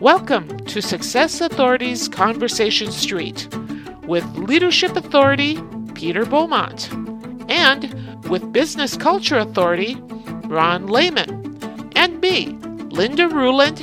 Welcome to Success Authority's Conversation Street with Leadership Authority Peter Beaumont and with Business Culture Authority Ronn Lehmann and me, Linda Ruhland,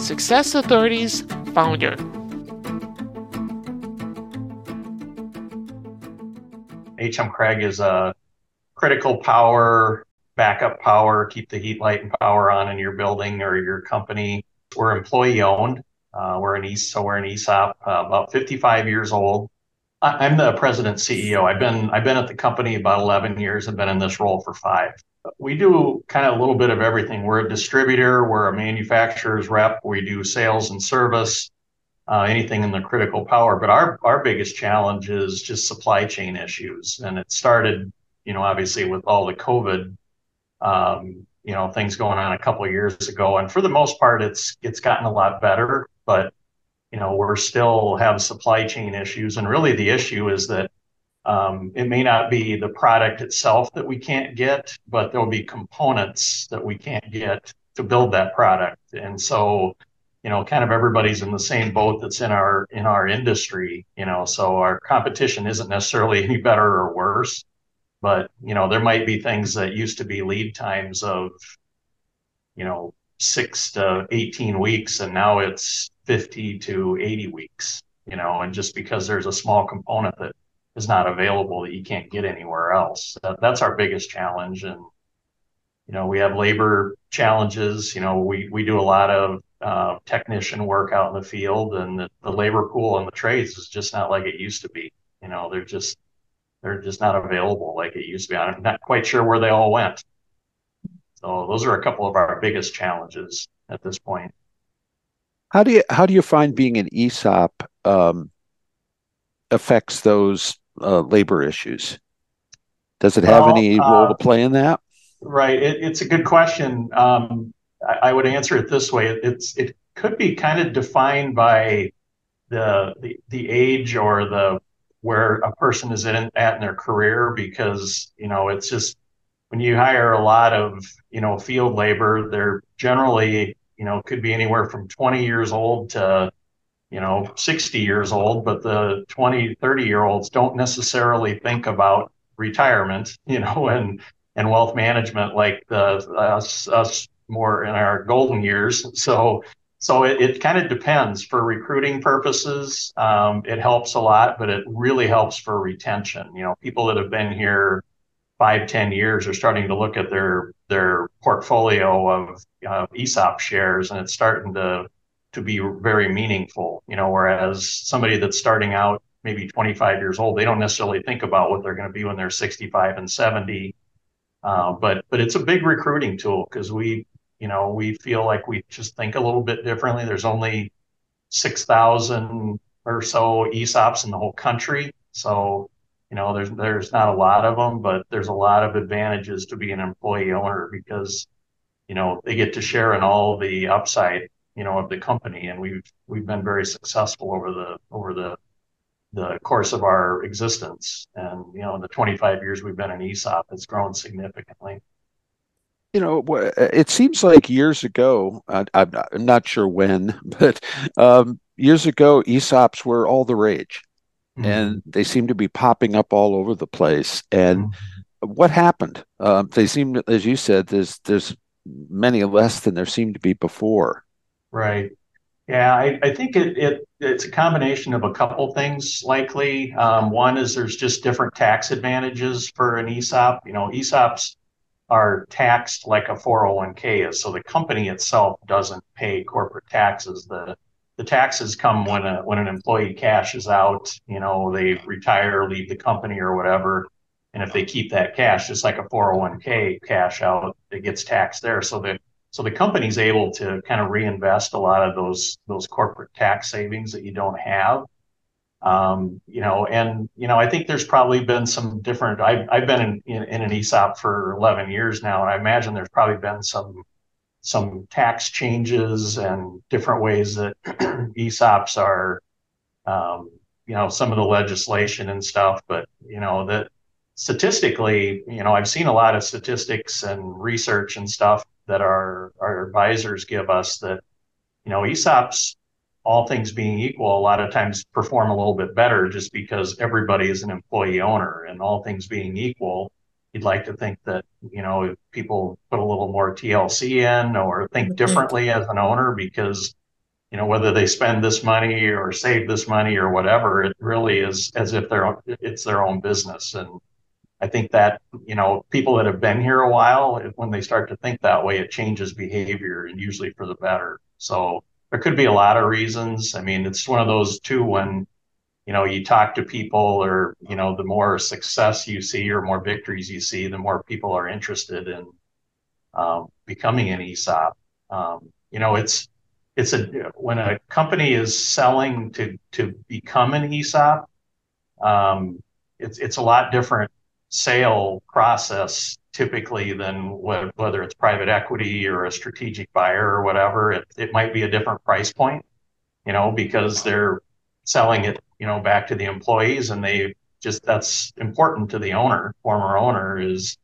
Success Authority's founder. HM Cragg is a critical power, backup power, keep the heat, light, and power on in your building or your company. We're employee owned. Uh, we're an ESOP, so we're an ESOP, uh, about 55 years old. I, am the president CEO. I've been I've been at the company about 11 years. I've been in this role for five. We do kind of a little bit of everything. We're a distributor. We're a manufacturer's rep. We do sales and service uh, anything in the critical power. But our our biggest challenge is just supply chain issues, and it started, you know, obviously with all the COVID, um, you know, things going on a couple of years ago. And for the most part, it's it's gotten a lot better, but you know, we're still have supply chain issues, and really the issue is that. Um, it may not be the product itself that we can't get, but there'll be components that we can't get to build that product. And so you know, kind of everybody's in the same boat that's in our in our industry, you know, so our competition isn't necessarily any better or worse, but you know, there might be things that used to be lead times of, you know, six to 18 weeks, and now it's 50 to 80 weeks, you know, and just because there's a small component that is not available that you can't get anywhere else, that, that's our biggest challenge. And, you know, we have labor challenges. You know, we, we do a lot of uh, technician work out in the field, and the, the labor pool and the trades is just not like it used to be. You know, they're just they're just not available like it used to be. I'm not quite sure where they all went. So those are a couple of our biggest challenges at this point. How do you how do you find being an ESOP um, affects those uh, labor issues? Does it have well, any role uh, to play in that? Right. It, it's a good question. Um, I, I, would answer it this way. It's it could be kind of defined by the the, the age or the where a person is in, at in their career because you know it's just when you hire a lot of you know field labor they're generally you know could be anywhere from 20 years old to you know 60 years old but the 20 30 year olds don't necessarily think about retirement you know and and wealth management like the us, us more in our golden years. So so it, it kind of depends for recruiting purposes. Um, it helps a lot, but it really helps for retention. You know, people that have been here five, ten years are starting to look at their their portfolio of uh, ESOP shares, and it's starting to to be very meaningful. You know, whereas somebody that's starting out maybe 25 years old, they don't necessarily think about what they're going to be when they're 65 and 70. Uh, but but it's a big recruiting tool because we you know we feel like we just think a little bit differently. There's only six thousand or so ESOPs in the whole country, so you know there's there's not a lot of them, but there's a lot of advantages to be an employee owner because you know they get to share in all the upside you know of the company, and we've we've been very successful over the over the the course of our existence. And, you know, in the 25 years we've been in ESOP, it's grown significantly. You know, it seems like years ago, I'm not sure when, but um, years ago, ESOPs were all the rage. Mm-hmm. And they seem to be popping up all over the place. And mm-hmm. what happened? Um, they seem, as you said, there's there's many less than there seemed to be before. Right. Yeah, I, I think it, it it's a combination of a couple things likely. Um, one is there's just different tax advantages for an ESOP. You know, ESOPs are taxed like a 401k is, so the company itself doesn't pay corporate taxes. The the taxes come when a when an employee cashes out. You know, they retire, leave the company or whatever, and if they keep that cash, just like a 401k cash out, it gets taxed there. So the so the company's able to kind of reinvest a lot of those those corporate tax savings that you don't have. Um, you know, and you know, I think there's probably been some different. I've I've been in, in, in an ESOP for 11 years now, and I imagine there's probably been some some tax changes and different ways that ESOPs are, um, you know, some of the legislation and stuff. But you know that statistically, you know, I've seen a lot of statistics and research and stuff that our our advisors give us that you know, ESOPs, all things being equal, a lot of times perform a little bit better just because everybody is an employee owner, and all things being equal, you'd like to think that you know if people put a little more TLC in or think mm-hmm. differently as an owner because you know whether they spend this money or save this money or whatever it really is as if they're it's their own business. And I think that you know people that have been here a while when they start to think that way it changes behavior and usually for the better. So there could be a lot of reasons. I mean it's one of those too when you know you talk to people or you know the more success you see or more victories you see the more people are interested in um, becoming an esop um, you know it's it's a when a company is selling to to become an esop um, it's it's a lot different sale process typically than whether it's private equity or a strategic buyer or whatever it, it might be a different price point you know because they're selling it you know, back to the employees and they just, that's important to the owner, former owner is,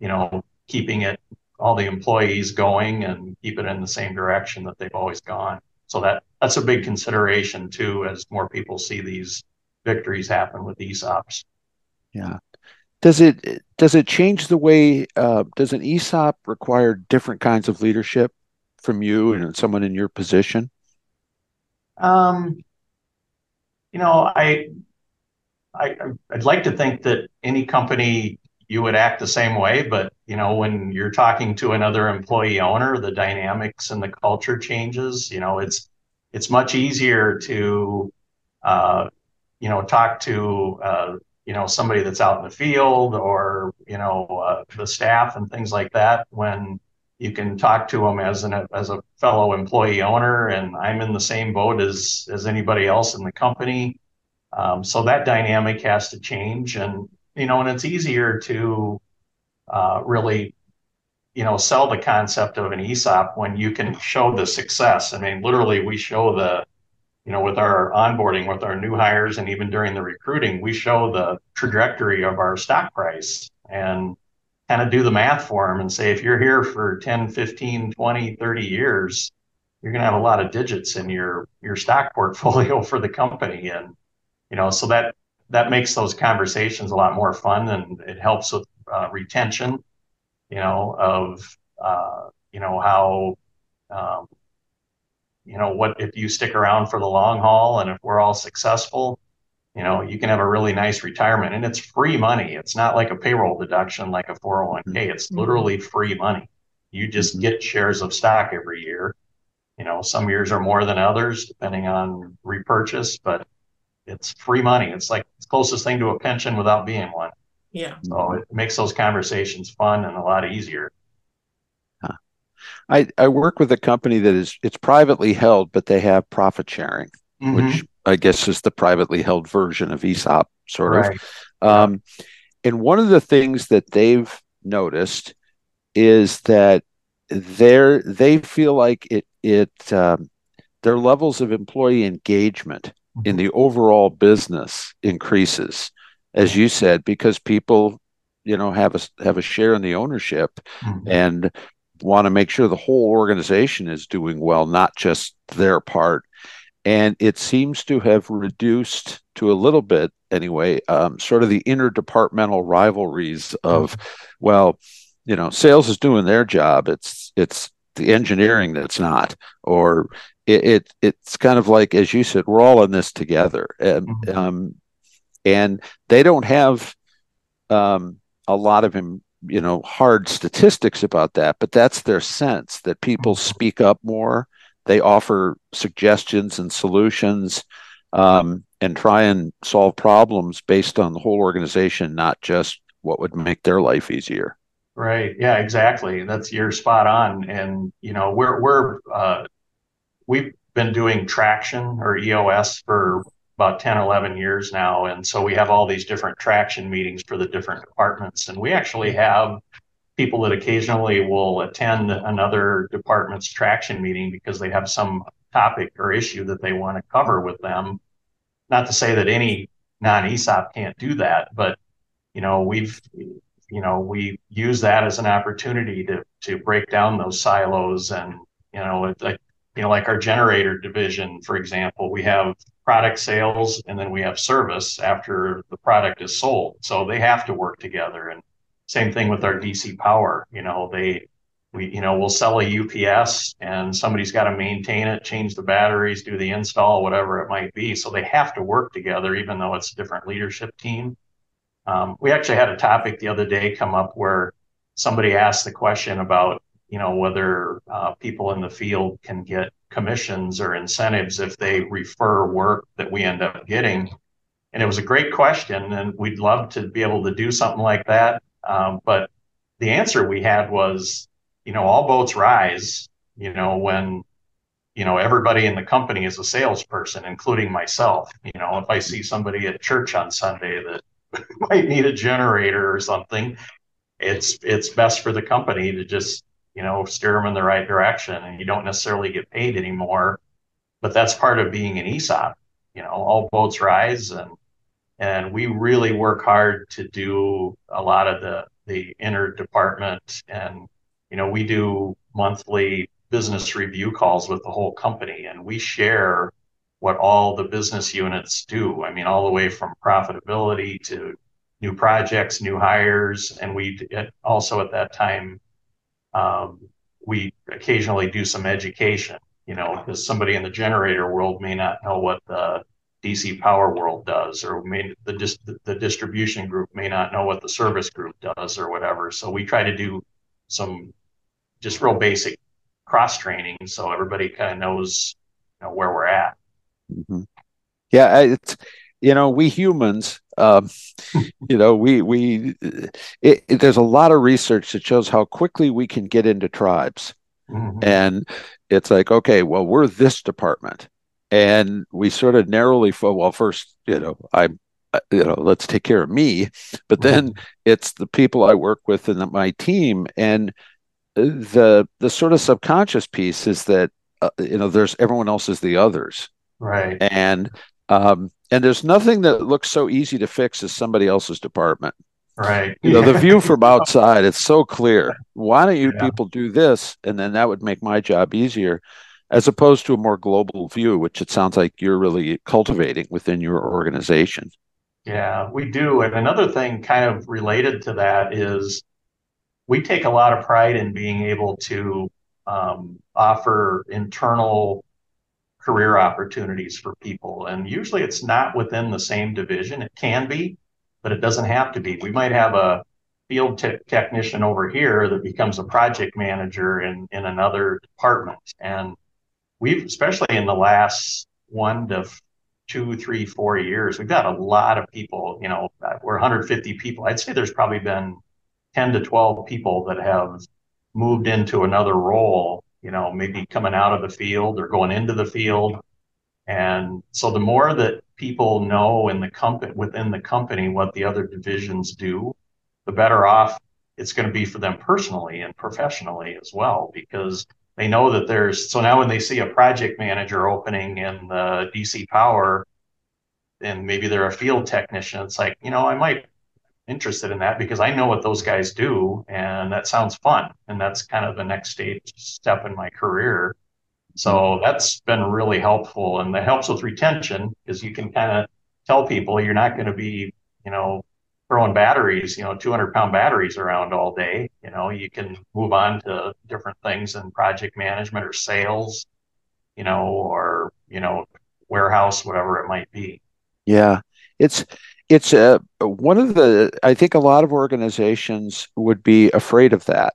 you know, keeping it, all the employees going and keep it in the same direction that they've always gone. So that, that's a big consideration too, as more people see these victories happen with ESOPs. Yeah. Does it does it change the way uh, does an ESOP require different kinds of leadership from you and someone in your position? Um, you know, I, I I'd like to think that any company you would act the same way, but you know, when you're talking to another employee owner, the dynamics and the culture changes. You know, it's it's much easier to uh, you know talk to uh, you know somebody that's out in the field or you know uh, the staff and things like that when you can talk to them as an as a fellow employee owner, and I'm in the same boat as as anybody else in the company. Um, so that dynamic has to change, and you know, and it's easier to uh, really, you know, sell the concept of an ESOP when you can show the success. I mean, literally, we show the, you know, with our onboarding, with our new hires, and even during the recruiting, we show the trajectory of our stock price and kind of do the math for them and say, if you're here for 10, 15, 20, 30 years, you're going to have a lot of digits in your, your stock portfolio for the company. And, you know, so that, that makes those conversations a lot more fun and it helps with uh, retention, you know, of, uh, you know, how, um, you know, what if you stick around for the long haul and if we're all successful, you know you can have a really nice retirement. And it's free money. It's not like a payroll deduction like a 401k mm-hmm. it's literally free money. You just mm-hmm. get shares of stock every year. You know some years are more than others depending on repurchase but it's free money. It's like the closest thing to a pension without being one. Yeah. So it makes those conversations fun and a lot easier I, I work with a company that is it's privately held, but they have profit sharing, mm-hmm. which I guess is the privately held version of ESOP, sort right. of. Um, and one of the things that they've noticed is that they they feel like it it um, their levels of employee engagement in the overall business increases, as you said, because people you know have a have a share in the ownership mm-hmm. and want to make sure the whole organization is doing well, not just their part. And it seems to have reduced to a little bit anyway um, sort of the interdepartmental rivalries of well you know sales is doing their job. It's it's the engineering that's not or it, it it's kind of like as you said we're all in this together. And mm-hmm. um, and they don't have um, a lot of you know hard statistics about that but that's their sense that people mm-hmm. speak up more they offer suggestions and solutions um, and try and solve problems based on the whole organization, not just what would make their life easier. Right. Yeah. Exactly. That's you're spot on. And you know, we're we're uh, we've been doing traction or EOS for about 10 11 years now. And so we have all these different traction meetings for the different departments. And we actually have people that occasionally will attend another department's traction meeting because they have some topic or issue that they want to cover with them. Not to say that any non-ESOP can't do that, but you know, we've you know, we use that as an opportunity to to break down those silos. And you know, like you know, like our generator division, for example, we have product sales and then we have service after the product is sold. So they have to work together. And same thing with our DC power. You know, they we you know we'll sell a UPS and somebody's got to maintain it, change the batteries, do the install, whatever it might be. So they have to work together, even though it's a different leadership team. Um, we actually had a topic the other day come up where somebody asked the question about you know whether uh, people in the field can get commissions or incentives if they refer work that we end up getting. And it was a great question and we'd love to be able to do something like that. Um, but the answer we had was you know all boats rise you know when you know everybody in the company is a salesperson including myself. You know if i see somebody at church on sunday that might need a generator or something it's it's best for the company to just you know, steer them in the right direction and you don't necessarily get paid anymore. But that's part of being an ESOP. You know, all boats rise and and we really work hard to do a lot of the the inner department and you know we do monthly business review calls with the whole company and we share what all the business units do i mean all the way from profitability to new projects new hires and we also at that time um, we occasionally do some education, you know, because somebody in the generator world may not know what the DC power world does, or may, the, dis- the distribution group may not know what the service group does, or whatever. So we try to do some just real basic cross training so everybody kind of knows you know, where we're at. Mm-hmm. Yeah, it's you know we humans um, you know, we we it, it, there's a lot of research that shows how quickly we can get into tribes, mm-hmm. and it's like, okay, well, we're this department, and we sort of narrowly fo- well, first, you know, I'm you know, let's take care of me, but then mm-hmm. it's the people I work with and my team, and the the sort of subconscious piece is that uh, you know, there's everyone else is the others, right, and um, and there's nothing that looks so easy to fix as somebody else's department. Right. You know, the view from outside, it's so clear. Why don't you yeah. people do this? And then that would make my job easier, as opposed to a more global view, which it sounds like you're really cultivating within your organization. Yeah, we do. And another thing kind of related to that is we take a lot of pride in being able to um, offer internal career opportunities for people. And usually it's not within the same division. It can be, but it doesn't have to be. We might have a field te- technician over here that becomes a project manager in, in another department. And we've, especially in the last one to two, three, four years, we've got a lot of people, you know, we're 150 people. I'd say there's probably been 10 to 12 people that have moved into another role you know, maybe coming out of the field or going into the field. And so the more that people know in the company within the company what the other divisions do, the better off it's going to be for them personally and professionally as well, because they know that there's so now when they see a project manager opening in the DC power and maybe they're a field technician, it's like, you know, I might interested in that because I know what those guys do and that sounds fun. And that's kind of the next stage step in my career. So that's been really helpful and that helps with retention because you can kind of tell people you're not going to be, you know, throwing batteries, you know, 200 pound batteries around all day. You know, you can move on to different things in project management or sales, you know, or, you know, warehouse, whatever it might be. Yeah. It's, it's a one of the i think a lot of organizations would be afraid of that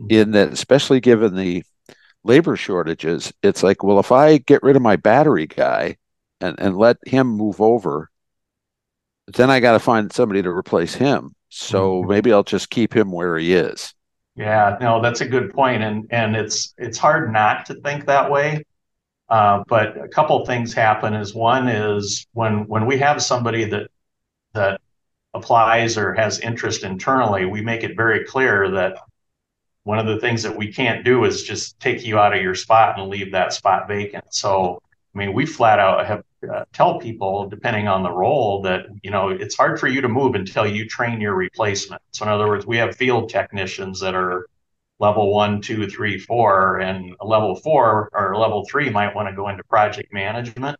mm-hmm. in that especially given the labor shortages it's like well if i get rid of my battery guy and, and let him move over then i got to find somebody to replace him so mm-hmm. maybe i'll just keep him where he is yeah no that's a good point and and it's it's hard not to think that way uh, but a couple things happen is one is when when we have somebody that that applies or has interest internally, we make it very clear that one of the things that we can't do is just take you out of your spot and leave that spot vacant. So, I mean, we flat out have uh, tell people, depending on the role, that you know it's hard for you to move until you train your replacement. So, in other words, we have field technicians that are level one, two, three, four, and level four or level three might want to go into project management.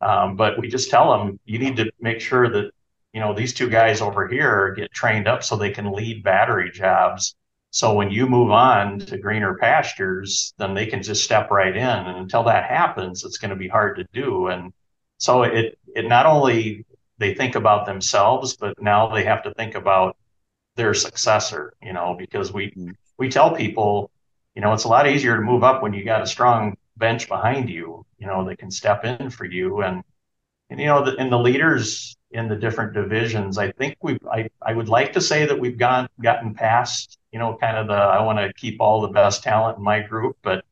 Um, but we just tell them you need to make sure that you know these two guys over here get trained up so they can lead battery jobs. So when you move on to greener pastures, then they can just step right in. And until that happens, it's going to be hard to do. And so it it not only they think about themselves, but now they have to think about their successor. You know, because we mm-hmm. we tell people, you know, it's a lot easier to move up when you got a strong bench behind you. You know, they can step in for you. And and you know, the, and the leaders in the different divisions, I think we I I would like to say that we've gone gotten past you know kind of the I want to keep all the best talent in my group, but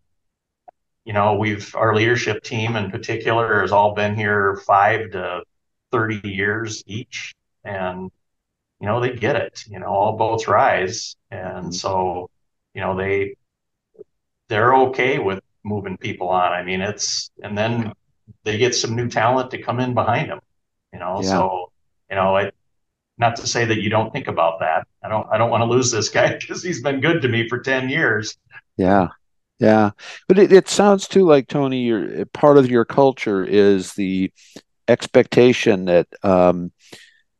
you know we've our leadership team in particular has all been here five to 30 years each. And you know they get it you know all boats rise. And mm-hmm. so you know they they're okay with moving people on. I mean it's and then they get some new talent to come in behind them you know? Yeah. so you know it not to say that you don't think about that. I don't i don't want to lose this guy because he's been good to me for 10 years. Yeah. Yeah. But it, it sounds too like tony your part of your culture is the expectation that um,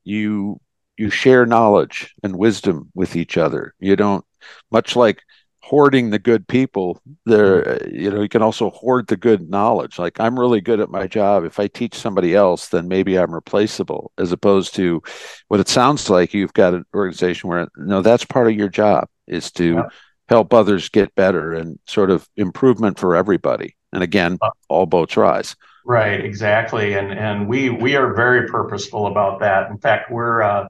you you share knowledge and wisdom with each other. You don't much like hoarding the good people there you know you can also hoard the good knowledge. Like i'm really good at my job. If i teach somebody else then maybe i'm replaceable as opposed to what it sounds like you've got an organization where no that's part of your job is to yeah. help others get better and sort of improvement for everybody. And again uh, all boats rise. Right, exactly, and and we we are very purposeful about that. In fact, we're uh,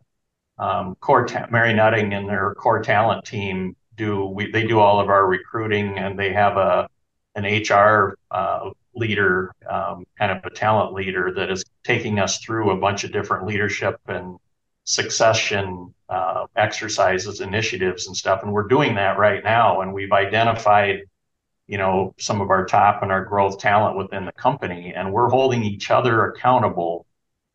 um, core ta- Mary Nutting and their core talent team do we they do all of our recruiting, and they have a an HR uh, leader, um, kind of a talent leader that is taking us through a bunch of different leadership and succession uh, exercises, initiatives, and stuff. And we're doing that right now, and we've identified you know some of our top and our growth talent within the company and we're holding each other accountable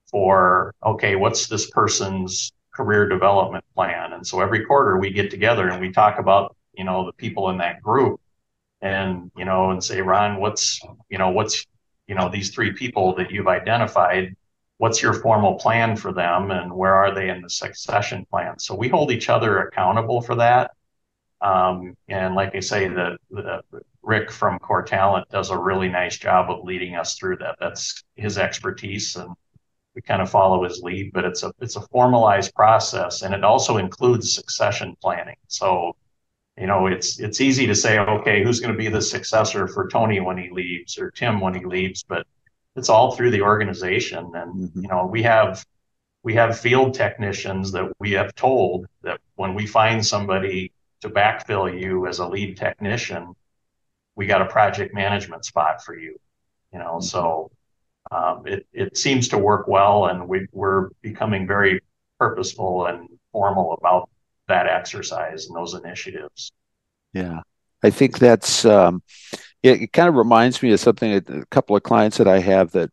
for okay what's this person's career development plan. And so every quarter we get together and we talk about you know the people in that group and you know and say ron what's you know what's you know these three people that you've identified what's your formal plan for them and where are they in the succession plan? So we hold each other accountable for that. Um, and like I say, the, the Rick from Core Talent does a really nice job of leading us through that. That's his expertise, and we kind of follow his lead. But it's a it's a formalized process, and it also includes succession planning. So, you know, it's it's easy to say, okay, who's going to be the successor for Tony when he leaves or Tim when he leaves, but it's all through the organization, and mm-hmm. you know, we have we have field technicians that we have told that when we find somebody to backfill you as a lead technician, we got a project management spot for you. You know, mm-hmm. so um, it it seems to work well, and we we're becoming very purposeful and formal about that exercise and those initiatives. Yeah, I think that's um, it, it. kind of reminds me of something. A couple of clients that I have that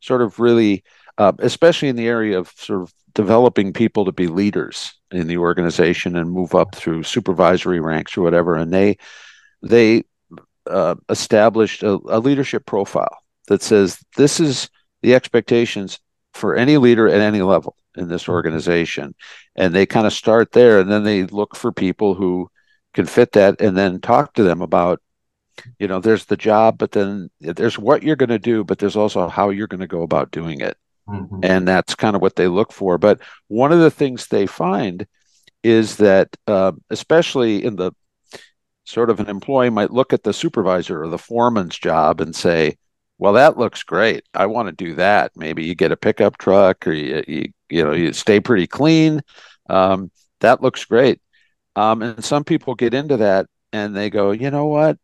sort of really, uh, especially in the area of sort of developing people to be leaders in the organization and move up through supervisory ranks or whatever and they they uh, established a, a, leadership profile that says this is the expectations for any leader at any level in this organization and they kind of start there and then they look for people who can fit that and then talk to them about you know there's the job but then there's what you're going to do but there's also how you're going to go about doing it Mm-hmm. And that's kind of what they look for. But one of the things they find is that, uh, especially in the sort of an employee might look at the supervisor or the foreman's job and say, well, that looks great. I want to do that. Maybe you get a pickup truck or you, you, you know, you stay pretty clean. Um, that looks great. Um, and some people get into that and they go, you know what?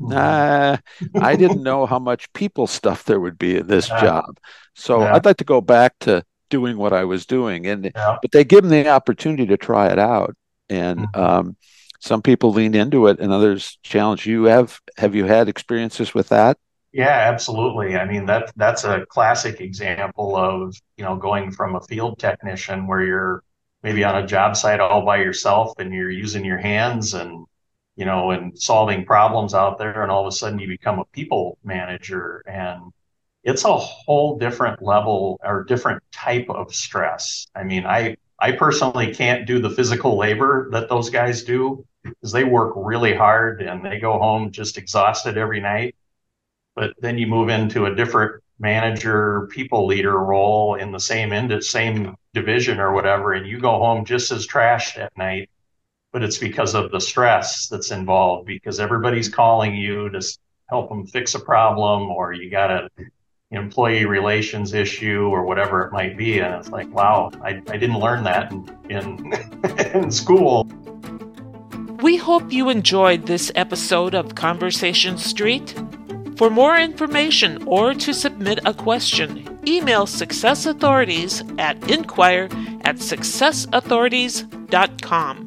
Mm-hmm. Nah, I didn't know how much people stuff there would be in this yeah. job. So yeah. I'd like to go back to doing what I was doing. And yeah. but they give them the opportunity to try it out. And mm-hmm. um, some people lean into it and others challenge. You have have you had experiences with that? Yeah, absolutely. I mean that that's a classic example of, you know, going from a field technician where you're maybe on a job site all by yourself and you're using your hands and you know, and solving problems out there. And all of a sudden you become a people manager and it's a whole different level or different type of stress. I mean, I, I personally can't do the physical labor that those guys do because they work really hard and they go home just exhausted every night. But then you move into a different manager, people leader role in the same end, same division or whatever, and you go home just as trashed at night. But it's because of the stress that's involved because everybody's calling you to help them fix a problem or you got an employee relations issue or whatever it might be. And it's like, wow, I, I didn't learn that in, in, in school. We hope you enjoyed this episode of Conversation Street. For more information or to submit a question, email Success Authorities at inquire at successauthorities.com.